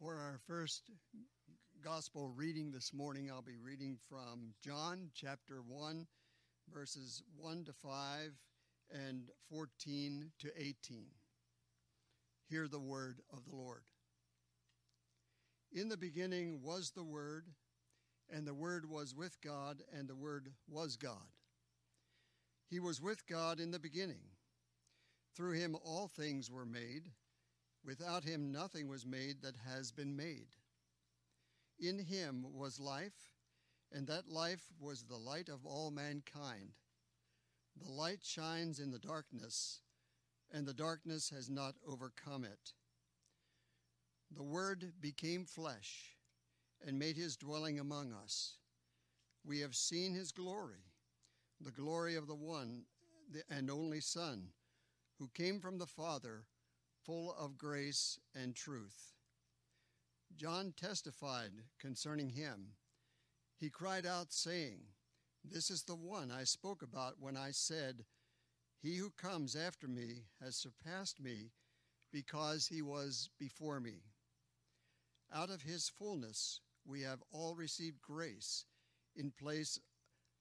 For our first gospel reading this morning, I'll be reading from John chapter 1, verses 1 to 5 and 14 to 18. Hear the word of the Lord. In the beginning was the Word, and the Word was with God, and the Word was God. He was with God in the beginning. Through him all things were made Without him, nothing was made that has been made. In him was life, and that life was the light of all mankind. The light shines in the darkness, and the darkness has not overcome it. The Word became flesh and made his dwelling among us. We have seen his glory, the glory of the one and only Son, who came from the Father full of grace and truth. John testified concerning him. He cried out, saying, This is the one I spoke about when I said, He who comes after me has surpassed me because he was before me. Out of his fullness we have all received grace in place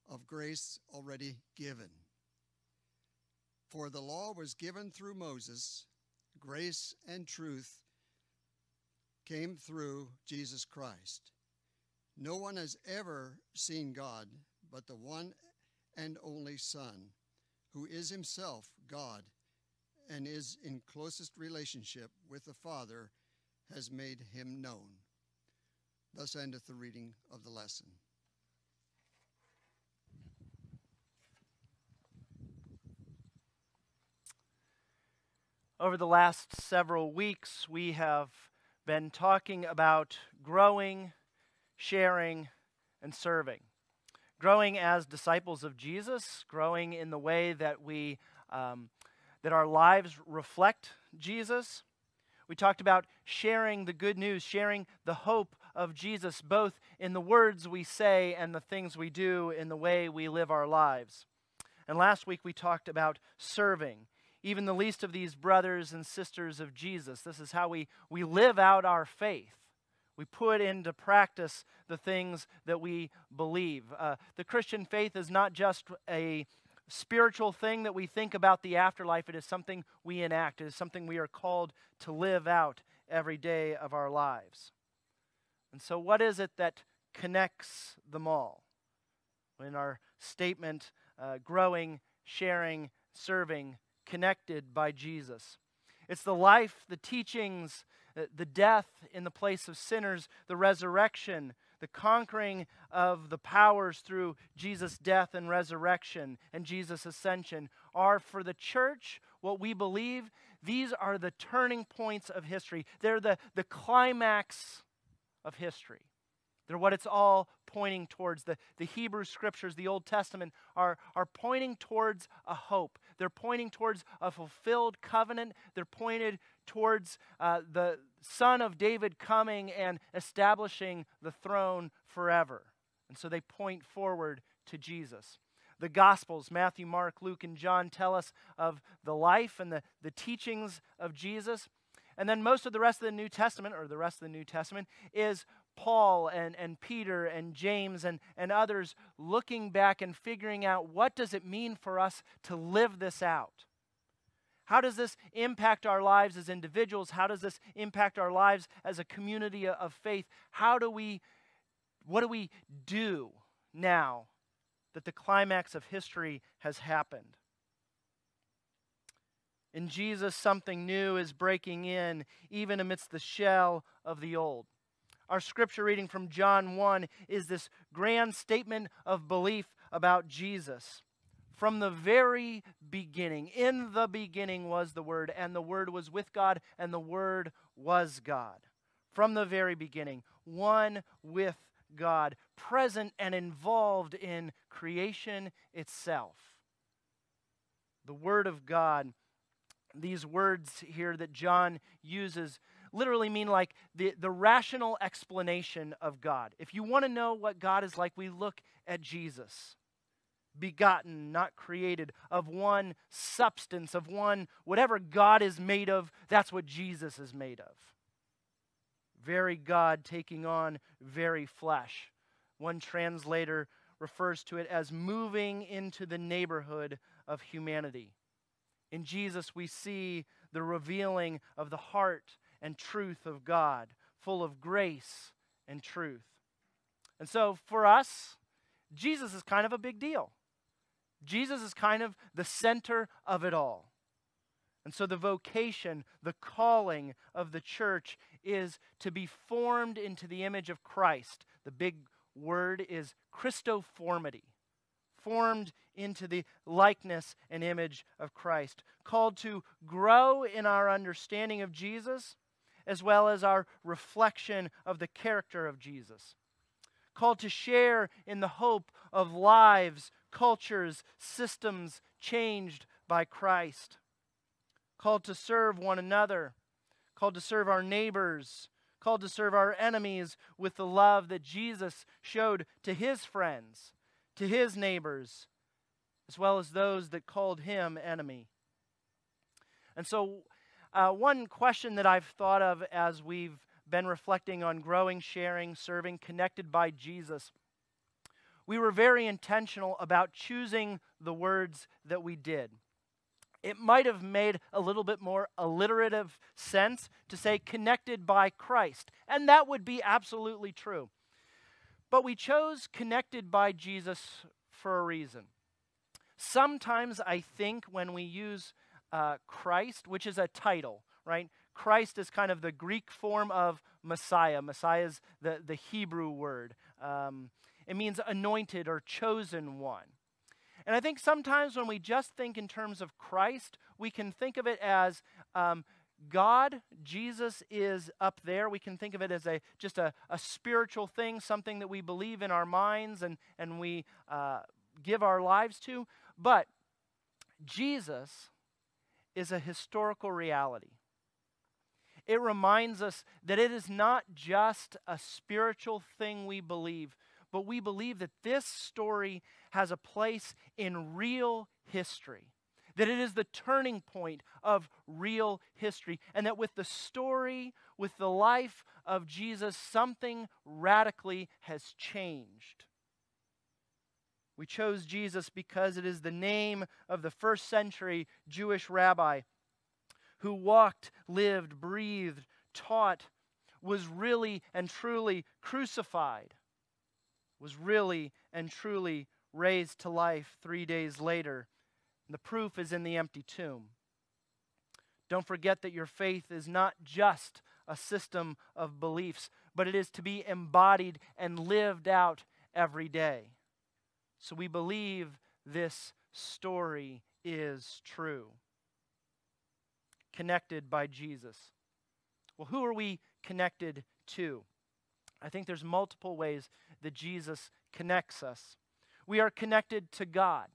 of grace already given. For the law was given through Moses grace and truth came through Jesus Christ. No one has ever seen God but the one and only Son, who is himself God and is in closest relationship with the Father, has made him known. Thus endeth the reading of the lesson. Over the last several weeks, we have been talking about growing, sharing, and serving. Growing as disciples of Jesus, growing in the way that we um, that our lives reflect Jesus. We talked about sharing the good news, sharing the hope of Jesus, both in the words we say and the things we do, in the way we live our lives. And last week we talked about serving even the least of these brothers and sisters of Jesus. This is how we, we live out our faith. We put into practice the things that we believe. Uh, the Christian faith is not just a spiritual thing that we think about the afterlife, it is something we enact, it is something we are called to live out every day of our lives. And so, what is it that connects them all? In our statement, uh, growing, sharing, serving, connected by Jesus. It's the life, the teachings, uh, the death in the place of sinners, the resurrection, the conquering of the powers through Jesus' death and resurrection and Jesus' ascension are for the church what we believe. These are the turning points of history. They're the, the climax of history. They're what it's all pointing towards. The, the Hebrew scriptures, the Old Testament, are, are pointing towards a hope. They're pointing towards a fulfilled covenant. They're pointed towards uh, the Son of David coming and establishing the throne forever. And so they point forward to Jesus. The Gospels, Matthew, Mark, Luke, and John, tell us of the life and the, the teachings of Jesus. And then most of the rest of the New Testament, or the rest of the New Testament, is Paul and, and Peter and James and, and others looking back and figuring out what does it mean for us to live this out? How does this impact our lives as individuals? How does this impact our lives as a community of faith? How do we, what do we do now that the climax of history has happened? In Jesus, something new is breaking in, even amidst the shell of the old. Our scripture reading from John 1 is this grand statement of belief about Jesus. From the very beginning, in the beginning was the Word, and the Word was with God, and the Word was God. From the very beginning, one with God, present and involved in creation itself. The Word of God, these words here that John uses literally mean like the, the rational explanation of God. If you want to know what God is like, we look at Jesus. Begotten, not created, of one substance, of one, whatever God is made of, that's what Jesus is made of. very God taking on very flesh. One translator refers to it as moving into the neighborhood of humanity. In Jesus, we see the revealing of the heart and truth of God, full of grace and truth. And so for us, Jesus is kind of a big deal. Jesus is kind of the center of it all. And so the vocation, the calling of the church is to be formed into the image of Christ. The big word is Christoformity, formed into the likeness and image of Christ, called to grow in our understanding of Jesus as well as our reflection of the character of Jesus, called to share in the hope of lives, cultures, systems changed by Christ, called to serve one another, called to serve our neighbors. Called to serve our enemies with the love that Jesus showed to his friends, to his neighbors, as well as those that called him enemy. And so, uh, one question that I've thought of as we've been reflecting on growing, sharing, serving, connected by Jesus, we were very intentional about choosing the words that we did it might have made a little bit more alliterative sense to say connected by Christ. And that would be absolutely true. But we chose connected by Jesus for a reason. Sometimes I think when we use uh, Christ, which is a title, right? Christ is kind of the Greek form of Messiah. Messiah is the, the Hebrew word. Um, it means anointed or chosen one. And I think sometimes when we just think in terms of Christ, we can think of it as um, God, Jesus is up there. We can think of it as a just a, a spiritual thing, something that we believe in our minds and, and we uh, give our lives to. But Jesus is a historical reality. It reminds us that it is not just a spiritual thing we believe, but we believe that this story has a place in real history. That it is the turning point of real history. And that with the story, with the life of Jesus, something radically has changed. We chose Jesus because it is the name of the first century Jewish rabbi who walked, lived, breathed, taught, was really and truly crucified was really and truly raised to life three days later. And the proof is in the empty tomb. Don't forget that your faith is not just a system of beliefs, but it is to be embodied and lived out every day. So we believe this story is true. Connected by Jesus. Well, who are we connected to? I think there's multiple ways that Jesus connects us. We are connected to God.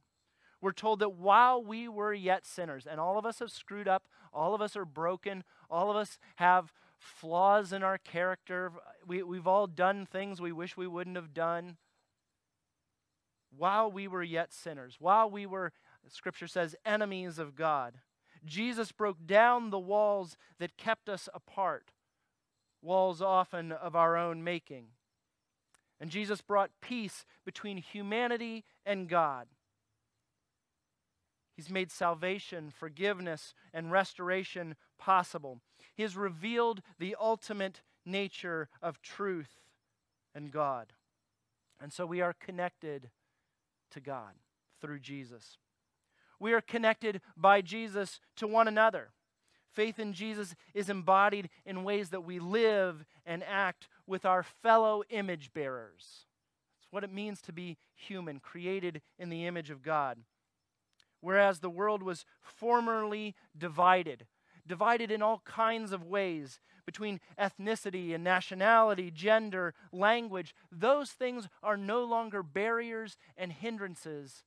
We're told that while we were yet sinners, and all of us have screwed up, all of us are broken, all of us have flaws in our character, we, we've all done things we wish we wouldn't have done. While we were yet sinners, while we were, Scripture says, enemies of God, Jesus broke down the walls that kept us apart walls often of our own making. And Jesus brought peace between humanity and God. He's made salvation, forgiveness, and restoration possible. He has revealed the ultimate nature of truth and God. And so we are connected to God through Jesus. We are connected by Jesus to one another. Faith in Jesus is embodied in ways that we live and act with our fellow image bearers. It's what it means to be human, created in the image of God. Whereas the world was formerly divided, divided in all kinds of ways between ethnicity and nationality, gender, language, those things are no longer barriers and hindrances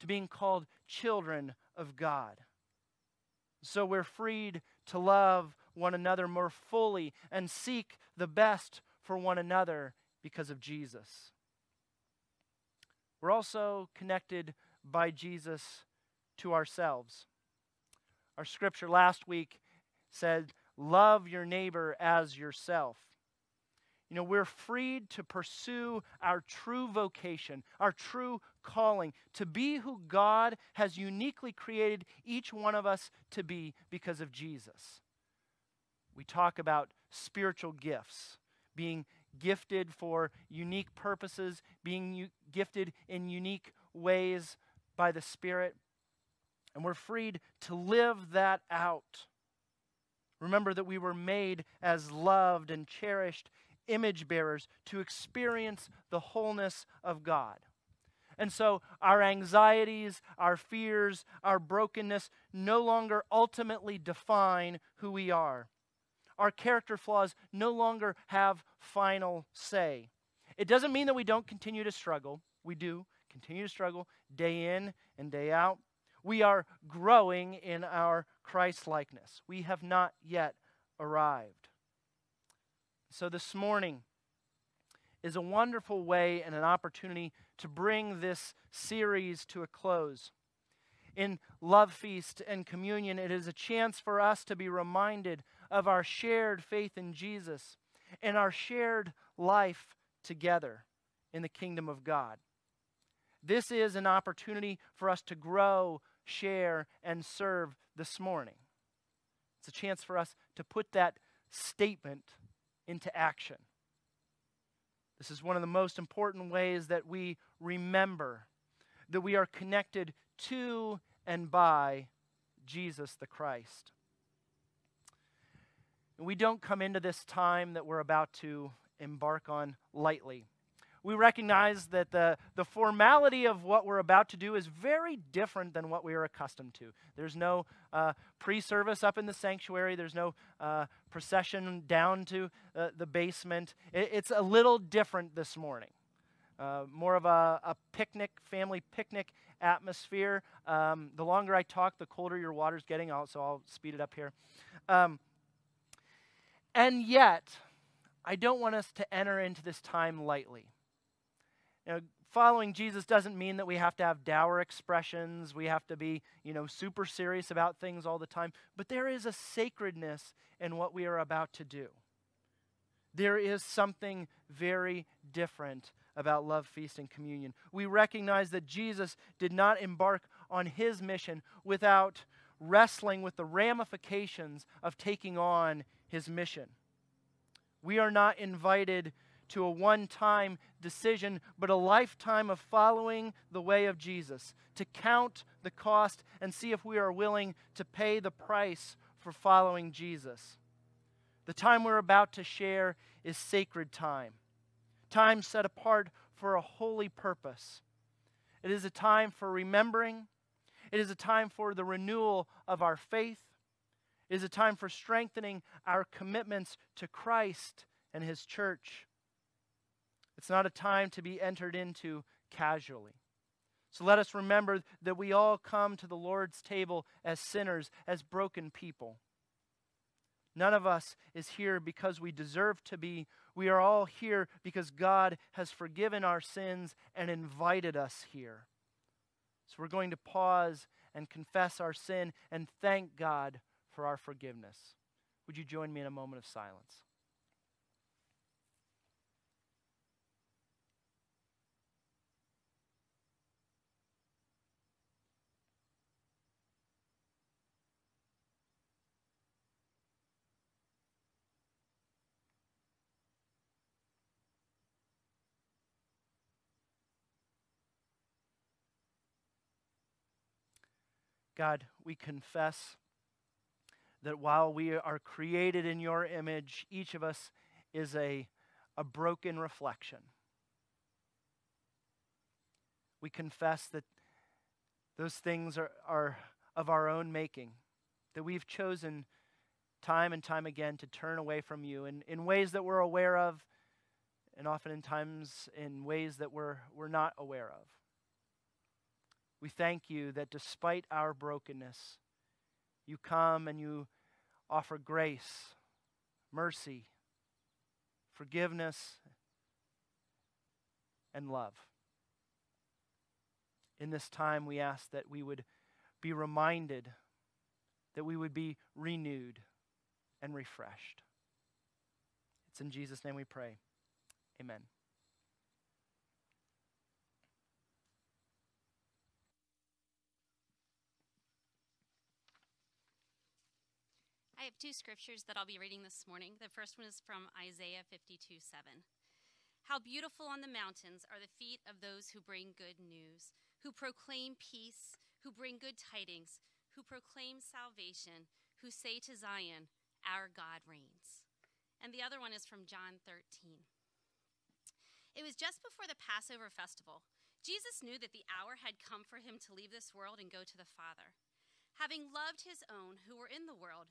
to being called children of God. So we're freed to love one another more fully and seek the best for one another because of Jesus. We're also connected by Jesus to ourselves. Our scripture last week said, Love your neighbor as yourself. You know, we're freed to pursue our true vocation, our true calling, to be who God has uniquely created each one of us to be because of Jesus. We talk about spiritual gifts, being gifted for unique purposes, being u- gifted in unique ways by the Spirit. And we're freed to live that out. Remember that we were made as loved and cherished image bearers to experience the wholeness of God. And so our anxieties, our fears, our brokenness no longer ultimately define who we are. Our character flaws no longer have final say. It doesn't mean that we don't continue to struggle. We do continue to struggle day in and day out. We are growing in our Christ likeness. We have not yet arrived. So, this morning is a wonderful way and an opportunity to bring this series to a close. In Love Feast and Communion, it is a chance for us to be reminded of our shared faith in Jesus and our shared life together in the kingdom of God. This is an opportunity for us to grow, share, and serve this morning. It's a chance for us to put that statement into action. This is one of the most important ways that we remember that we are connected to and by Jesus the Christ. We don't come into this time that we're about to embark on lightly we recognize that the, the formality of what we're about to do is very different than what we are accustomed to. There's no uh, pre service up in the sanctuary, there's no uh, procession down to uh, the basement. It, it's a little different this morning. Uh, more of a, a, picnic, family picnic atmosphere. Um, the longer I talk, the colder your water's getting, I'll, so I'll speed it up here. Um, and yet, I don't want us to enter into this time lightly. You know, following Jesus doesn't mean that we have to have dour expressions, we have to be, you know, super serious about things all the time, but there is a sacredness in what we are about to do. There is something very different about love, feast, and communion. We recognize that Jesus did not embark on his mission without wrestling with the ramifications of taking on his mission. We are not invited to a one time decision, but a lifetime of following the way of Jesus, to count the cost and see if we are willing to pay the price for following Jesus. The time we're about to share is sacred time, time set apart for a holy purpose. It is a time for remembering, it is a time for the renewal of our faith. It is a time for strengthening our commitments to Christ and His church. It's not a time to be entered into casually. So let us remember that we all come to the Lord's table as sinners, as broken people. None of us is here because we deserve to be. We are all here because God has forgiven our sins and invited us here. So we're going to pause and confess our sin and thank God for our forgiveness. Would you join me in a moment of silence? God, we confess that while we are created in your image, each of us is a, a broken reflection. We confess that those things are, are of our own making, that we've chosen time and time again to turn away from you in, in ways that we're aware of, and often in times in ways that we're, we're not aware of. We thank you that despite our brokenness, you come and you offer grace, mercy, forgiveness, and love. In this time, we ask that we would be reminded, that we would be renewed and refreshed. It's in Jesus' name we pray. Amen. I have two scriptures that I'll be reading this morning. The first one is from Isaiah 52 7. How beautiful on the mountains are the feet of those who bring good news, who proclaim peace, who bring good tidings, who proclaim salvation, who say to Zion, Our God reigns. And the other one is from John 13. It was just before the Passover festival. Jesus knew that the hour had come for him to leave this world and go to the Father. Having loved his own who were in the world,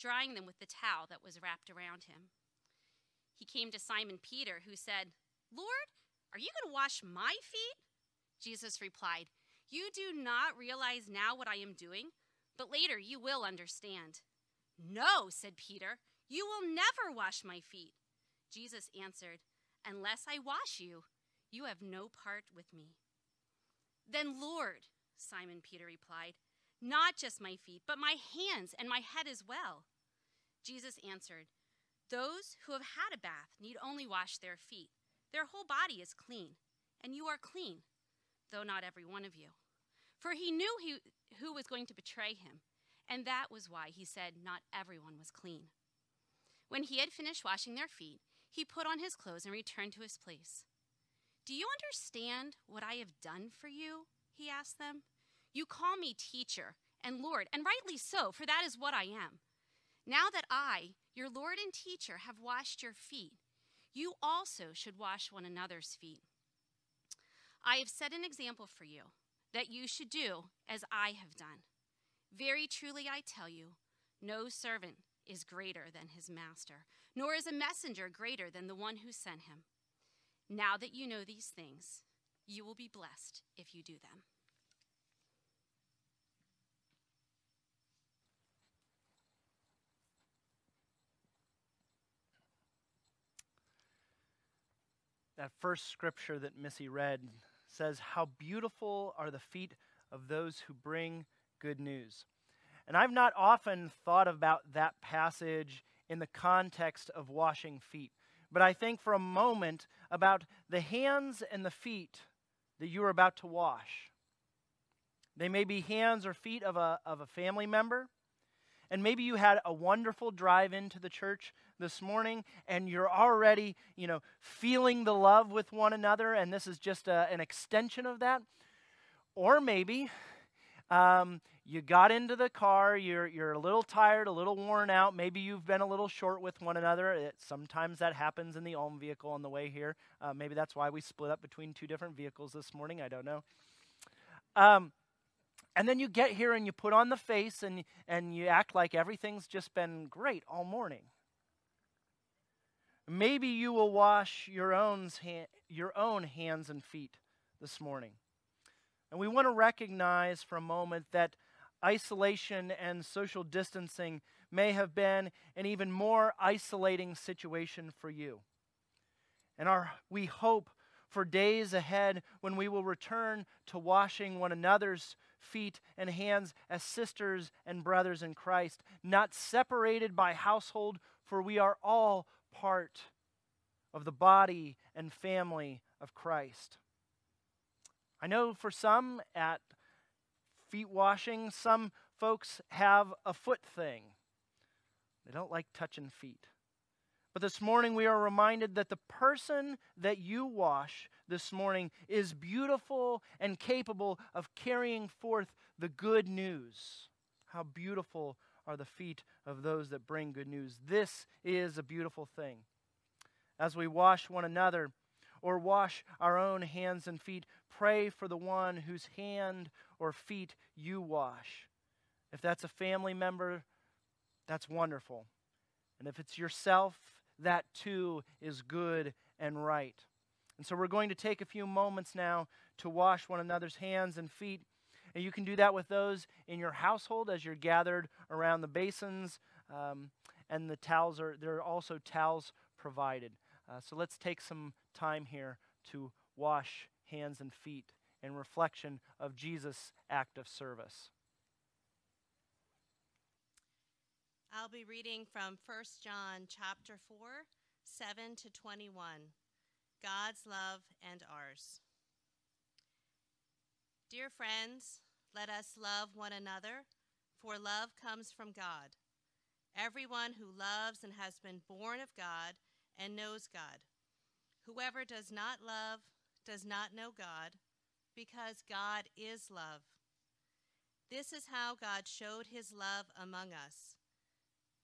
drying them with the towel that was wrapped around him. He came to Simon Peter, who said, Lord, are you going to wash my feet? Jesus replied, You do not realize now what I am doing, but later you will understand. No, said Peter, you will never wash my feet. Jesus answered, Unless I wash you, you have no part with me. Then, Lord, Simon Peter replied, Not just my feet, but my hands and my head as well. Jesus answered, Those who have had a bath need only wash their feet. Their whole body is clean, and you are clean, though not every one of you. For he knew he, who was going to betray him, and that was why he said not everyone was clean. When he had finished washing their feet, he put on his clothes and returned to his place. Do you understand what I have done for you? He asked them. You call me teacher and Lord, and rightly so, for that is what I am. Now that I, your Lord and teacher, have washed your feet, you also should wash one another's feet. I have set an example for you that you should do as I have done. Very truly I tell you, no servant is greater than his master, nor is a messenger greater than the one who sent him. Now that you know these things, you will be blessed if you do them. That first scripture that Missy read says, How beautiful are the feet of those who bring good news. And I've not often thought about that passage in the context of washing feet, but I think for a moment about the hands and the feet that you are about to wash. They may be hands or feet of a, of a family member. And maybe you had a wonderful drive into the church this morning and you're already, you know, feeling the love with one another, and this is just a, an extension of that. Or maybe um, you got into the car, you're, you're a little tired, a little worn out. Maybe you've been a little short with one another. It, sometimes that happens in the Ulm vehicle on the way here. Uh, maybe that's why we split up between two different vehicles this morning. I don't know. Um, and then you get here and you put on the face and, and you act like everything's just been great all morning. Maybe you will wash your own, your own hands and feet this morning. And we want to recognize for a moment that isolation and social distancing may have been an even more isolating situation for you. And our, we hope for days ahead when we will return to washing one another's feet and hands as sisters and brothers in Christ, not separated by household, for we are all part of the body and family of Christ. I know for some at feet washing, some folks have a foot thing. They don't like touching feet. But this morning we are reminded that the person that you wash this morning is beautiful and capable of carrying forth the good news. How beautiful are the feet of those that bring good news. This is a beautiful thing. As we wash one another or wash our own hands and feet, pray for the one whose hand or feet you wash. If that's a family member, that's wonderful. And if it's yourself, that too is good and right. And so we're going to take a few moments now to wash one another's hands and feet. And you can do that with those in your household as you're gathered around the basins. Um, and the towels are, there are also towels provided. Uh, so let's take some time here to wash hands and feet in reflection of Jesus' act of service. I'll be reading from 1 John chapter 4, 7 to 21. God's love and ours. Dear friends, let us love one another, for love comes from God. Everyone who loves and has been born of God and knows God. Whoever does not love does not know God, because God is love. This is how God showed his love among us.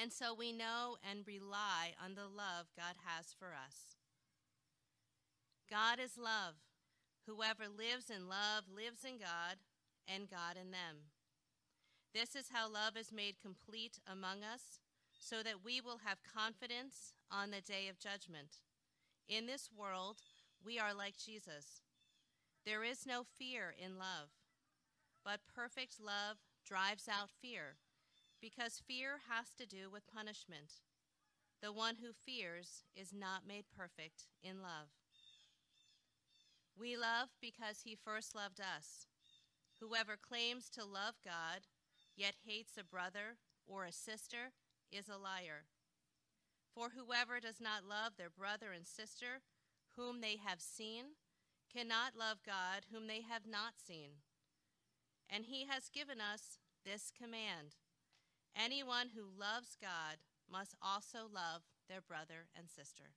And so we know and rely on the love God has for us. God is love. Whoever lives in love lives in God, and God in them. This is how love is made complete among us, so that we will have confidence on the day of judgment. In this world, we are like Jesus. There is no fear in love, but perfect love drives out fear, because fear has to do with punishment. The one who fears is not made perfect in love. We love because he first loved us. Whoever claims to love God, yet hates a brother or a sister, is a liar. For whoever does not love their brother and sister, whom they have seen, cannot love God, whom they have not seen. And he has given us this command anyone who loves God must also love their brother and sister.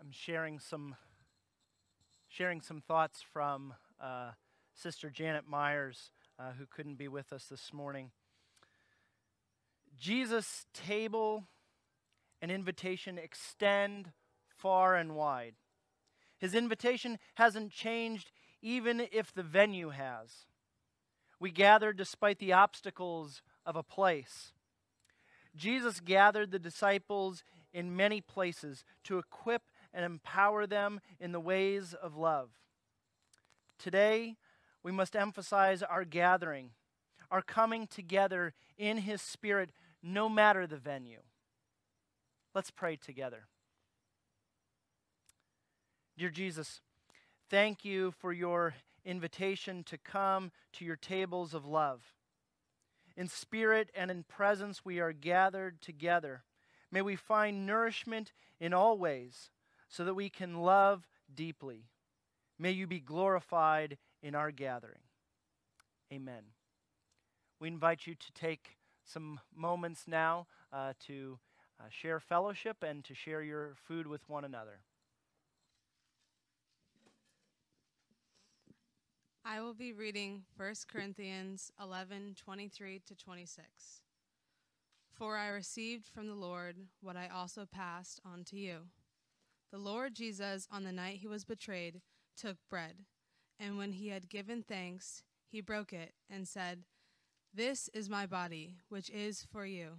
I'm sharing some sharing some thoughts from uh, Sister Janet Myers, uh, who couldn't be with us this morning. Jesus' table and invitation extend far and wide. His invitation hasn't changed, even if the venue has. We gather despite the obstacles of a place. Jesus gathered the disciples in many places to equip and empower them in the ways of love. Today, we must emphasize our gathering, our coming together in His Spirit, no matter the venue. Let's pray together. Dear Jesus, thank you for your invitation to come to your tables of love. In spirit and in presence, we are gathered together. May we find nourishment in all ways so that we can love deeply. May you be glorified in our gathering. Amen. We invite you to take some moments now uh, to uh, share fellowship and to share your food with one another. I will be reading 1 Corinthians 11 23 to 26. For I received from the Lord what I also passed on to you. The Lord Jesus, on the night he was betrayed, took bread, and when he had given thanks, he broke it and said, This is my body, which is for you.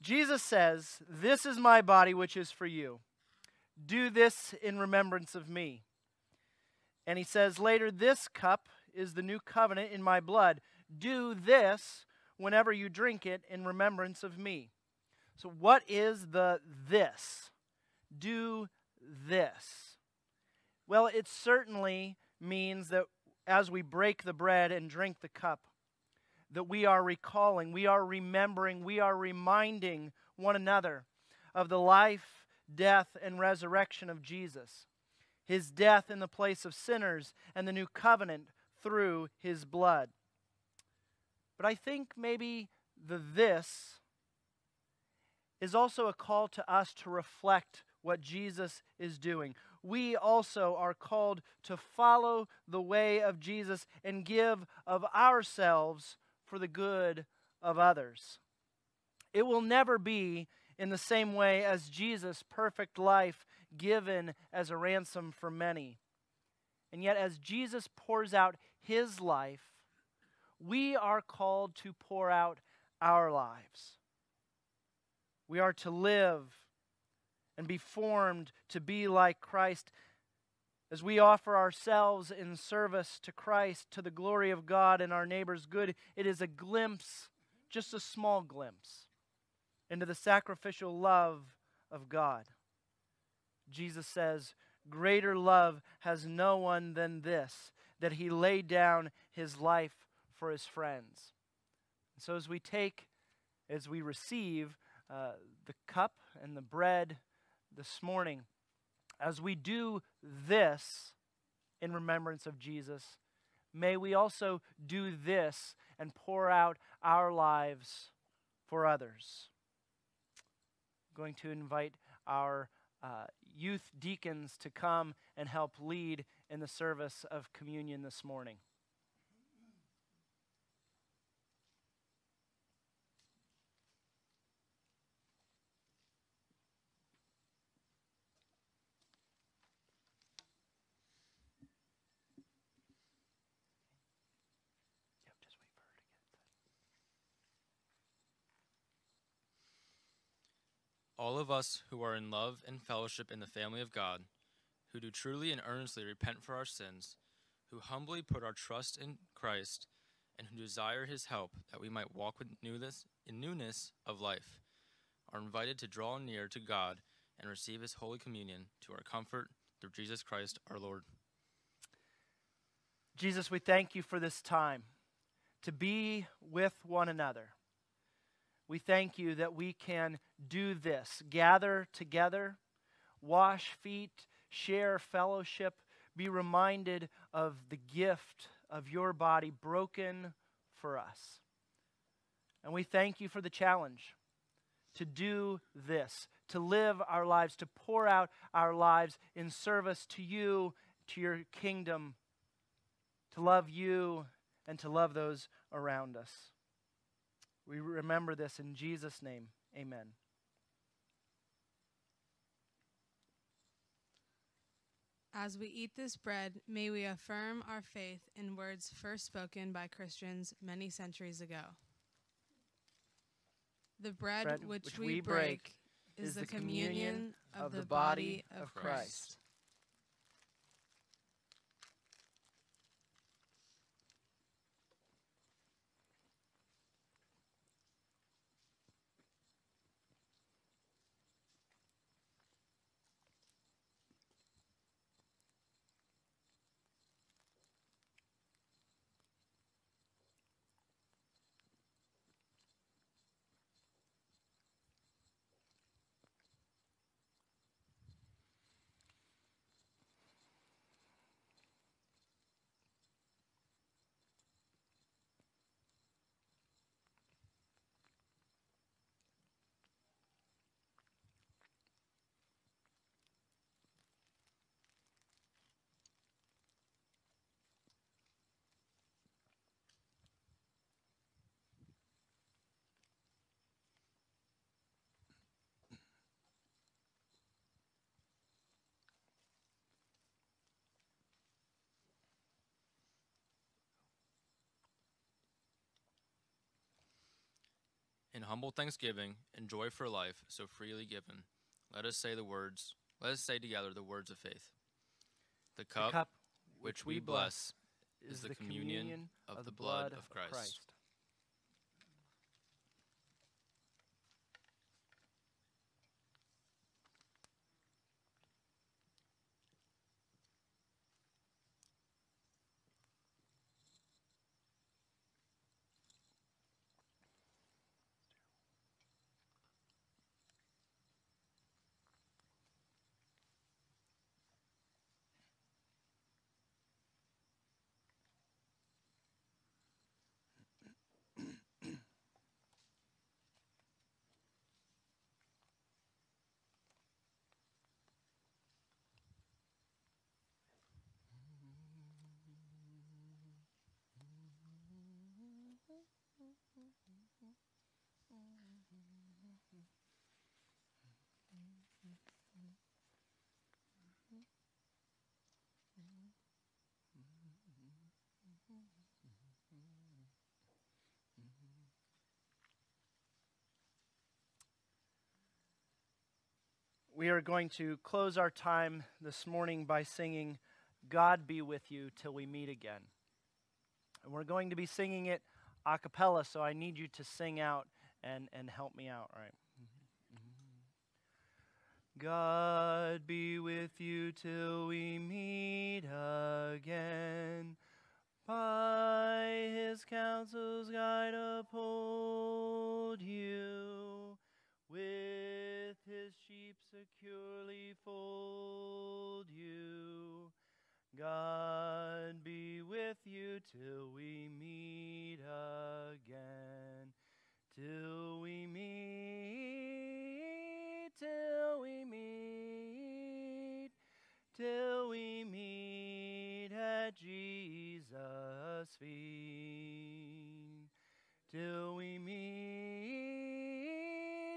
Jesus says, This is my body, which is for you. Do this in remembrance of me. And he says later, This cup is the new covenant in my blood. Do this whenever you drink it in remembrance of me. So, what is the this? Do this. Well, it certainly means that as we break the bread and drink the cup, that we are recalling, we are remembering, we are reminding one another of the life, death, and resurrection of Jesus, his death in the place of sinners, and the new covenant through his blood. But I think maybe the this is also a call to us to reflect what Jesus is doing. We also are called to follow the way of Jesus and give of ourselves for the good of others. It will never be in the same way as Jesus' perfect life given as a ransom for many. And yet, as Jesus pours out his life, we are called to pour out our lives. We are to live and be formed to be like Christ as we offer ourselves in service to Christ to the glory of God and our neighbor's good. It is a glimpse, just a small glimpse, into the sacrificial love of God. Jesus says, Greater love has no one than this, that he laid down his life for his friends. So as we take, as we receive uh, the cup and the bread this morning, as we do this in remembrance of Jesus, may we also do this and pour out our lives for others. I'm going to invite our uh, youth deacons to come and help lead in the service of communion this morning. All of us who are in love and fellowship in the family of God, who do truly and earnestly repent for our sins, who humbly put our trust in Christ, and who desire his help that we might walk with newness in newness of life, are invited to draw near to God and receive his holy communion to our comfort through Jesus Christ our Lord. Jesus, we thank you for this time to be with one another. We thank you that we can do this gather together, wash feet, share fellowship, be reminded of the gift of your body broken for us. And we thank you for the challenge to do this, to live our lives, to pour out our lives in service to you, to your kingdom, to love you, and to love those around us. We remember this in Jesus' name. Amen. As we eat this bread, may we affirm our faith in words first spoken by Christians many centuries ago. The bread, Bread which, which we, break, break is the communion of the body of Christ. In humble thanksgiving and joy for life so freely given, let us say the words, let us say together the words of faith. The The cup, cup which we bless is the communion of the blood of Christ. We are going to close our time this morning by singing God Be With You Till We Meet Again. And we're going to be singing it a cappella, so I need you to sing out and, and help me out, right? God be with you till we meet again. By his counsels guide uphold you. With his sheep securely fold you. God be with you till we meet again. Till we meet, till we meet, till we meet at Jesus' feet. Till we meet,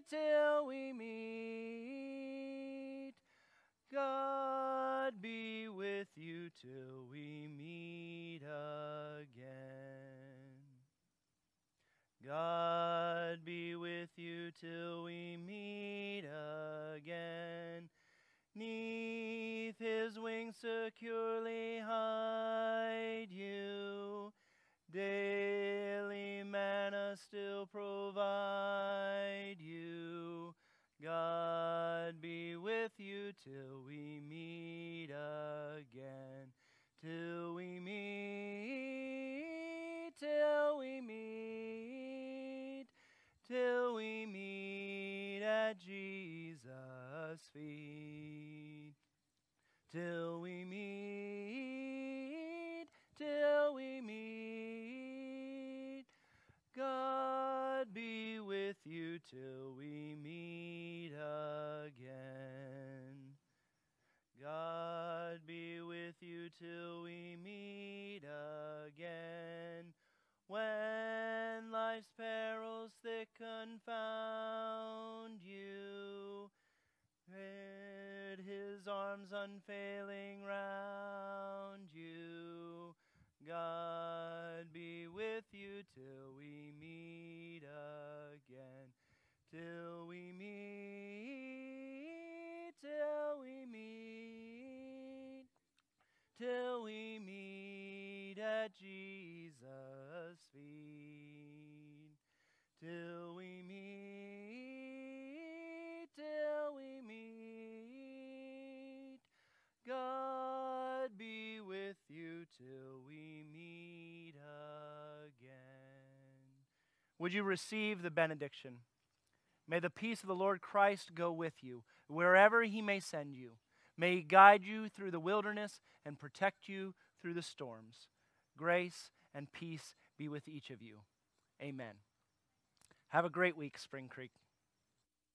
till we meet. God life's perils thick confound you, spread his arms unfailing round you. God be with you till we meet again. Till we meet, till we meet, till we meet at Jesus' Till we meet, till we meet. God be with you till we meet again. Would you receive the benediction? May the peace of the Lord Christ go with you, wherever he may send you. May he guide you through the wilderness and protect you through the storms. Grace and peace be with each of you. Amen. Have a great week, Spring Creek.